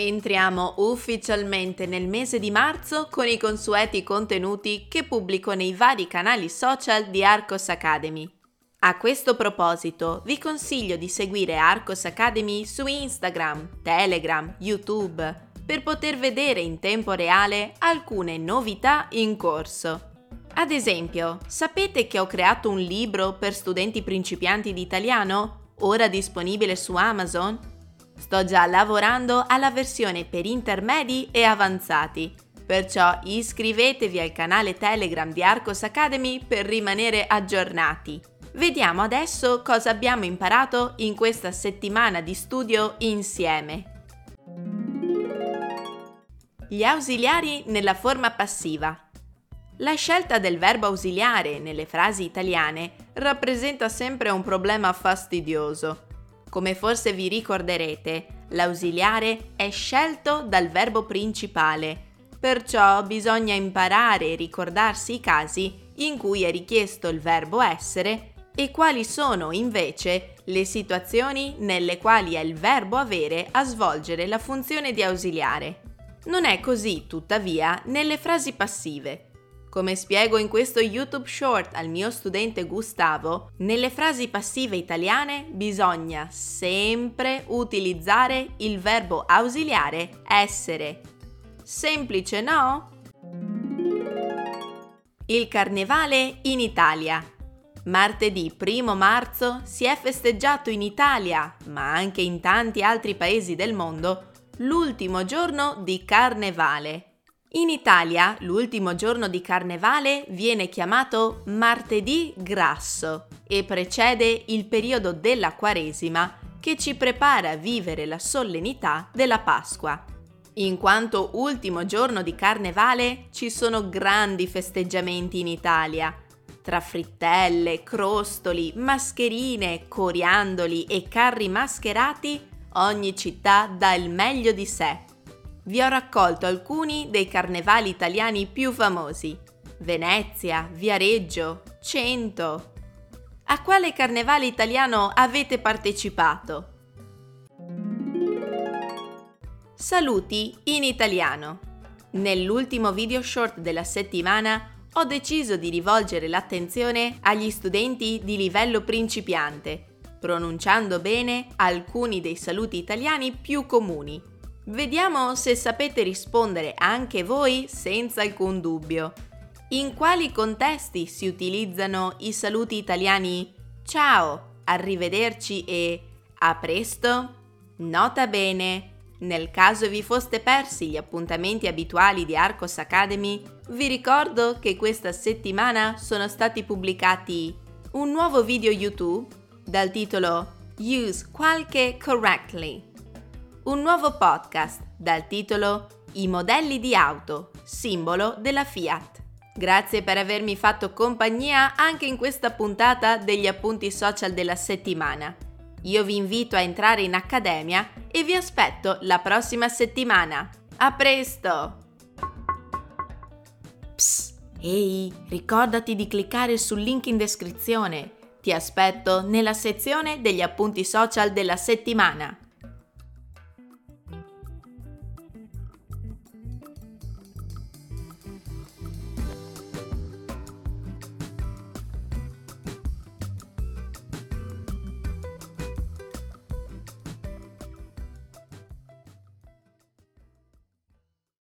Entriamo ufficialmente nel mese di marzo con i consueti contenuti che pubblico nei vari canali social di Arcos Academy. A questo proposito vi consiglio di seguire Arcos Academy su Instagram, Telegram, YouTube per poter vedere in tempo reale alcune novità in corso. Ad esempio, sapete che ho creato un libro per studenti principianti di italiano, ora disponibile su Amazon? Sto già lavorando alla versione per intermedi e avanzati, perciò iscrivetevi al canale Telegram di Arcos Academy per rimanere aggiornati. Vediamo adesso cosa abbiamo imparato in questa settimana di studio insieme. Gli ausiliari nella forma passiva. La scelta del verbo ausiliare nelle frasi italiane rappresenta sempre un problema fastidioso. Come forse vi ricorderete, l'ausiliare è scelto dal verbo principale, perciò bisogna imparare e ricordarsi i casi in cui è richiesto il verbo essere e quali sono invece le situazioni nelle quali è il verbo avere a svolgere la funzione di ausiliare. Non è così, tuttavia, nelle frasi passive. Come spiego in questo YouTube short al mio studente Gustavo, nelle frasi passive italiane bisogna sempre utilizzare il verbo ausiliare essere. Semplice, no? Il carnevale in Italia. Martedì 1 marzo si è festeggiato in Italia, ma anche in tanti altri paesi del mondo, l'ultimo giorno di carnevale. In Italia l'ultimo giorno di carnevale viene chiamato martedì grasso e precede il periodo della Quaresima che ci prepara a vivere la solennità della Pasqua. In quanto ultimo giorno di carnevale ci sono grandi festeggiamenti in Italia. Tra frittelle, crostoli, mascherine, coriandoli e carri mascherati, ogni città dà il meglio di sé vi ho raccolto alcuni dei carnevali italiani più famosi. Venezia, Viareggio, Cento. A quale carnevale italiano avete partecipato? Saluti in italiano. Nell'ultimo video short della settimana ho deciso di rivolgere l'attenzione agli studenti di livello principiante, pronunciando bene alcuni dei saluti italiani più comuni Vediamo se sapete rispondere anche voi senza alcun dubbio. In quali contesti si utilizzano i saluti italiani ciao, arrivederci e a presto? Nota bene, nel caso vi foste persi gli appuntamenti abituali di Arcos Academy, vi ricordo che questa settimana sono stati pubblicati un nuovo video YouTube dal titolo Use qualche correctly un nuovo podcast dal titolo I modelli di auto, simbolo della Fiat. Grazie per avermi fatto compagnia anche in questa puntata degli appunti social della settimana. Io vi invito a entrare in accademia e vi aspetto la prossima settimana. A presto! Psst, ehi, ricordati di cliccare sul link in descrizione. Ti aspetto nella sezione degli appunti social della settimana.